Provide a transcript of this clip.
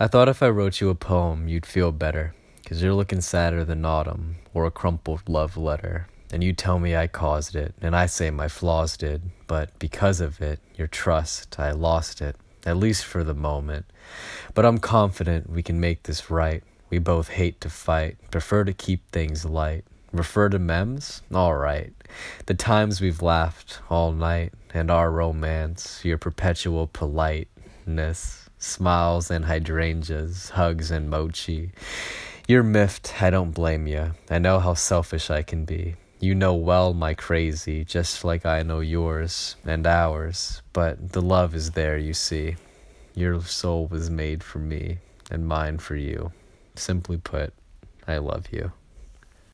I thought if I wrote you a poem, you'd feel better. Cause you're looking sadder than autumn, or a crumpled love letter. And you tell me I caused it, and I say my flaws did. But because of it, your trust, I lost it, at least for the moment. But I'm confident we can make this right. We both hate to fight, prefer to keep things light. Refer to mems? Alright. The times we've laughed all night, and our romance, your perpetual politeness, smiles and hydrangeas, hugs and mochi. You're miffed, I don't blame you. I know how selfish I can be. You know well my crazy, just like I know yours and ours. But the love is there, you see. Your soul was made for me, and mine for you. Simply put, I love you.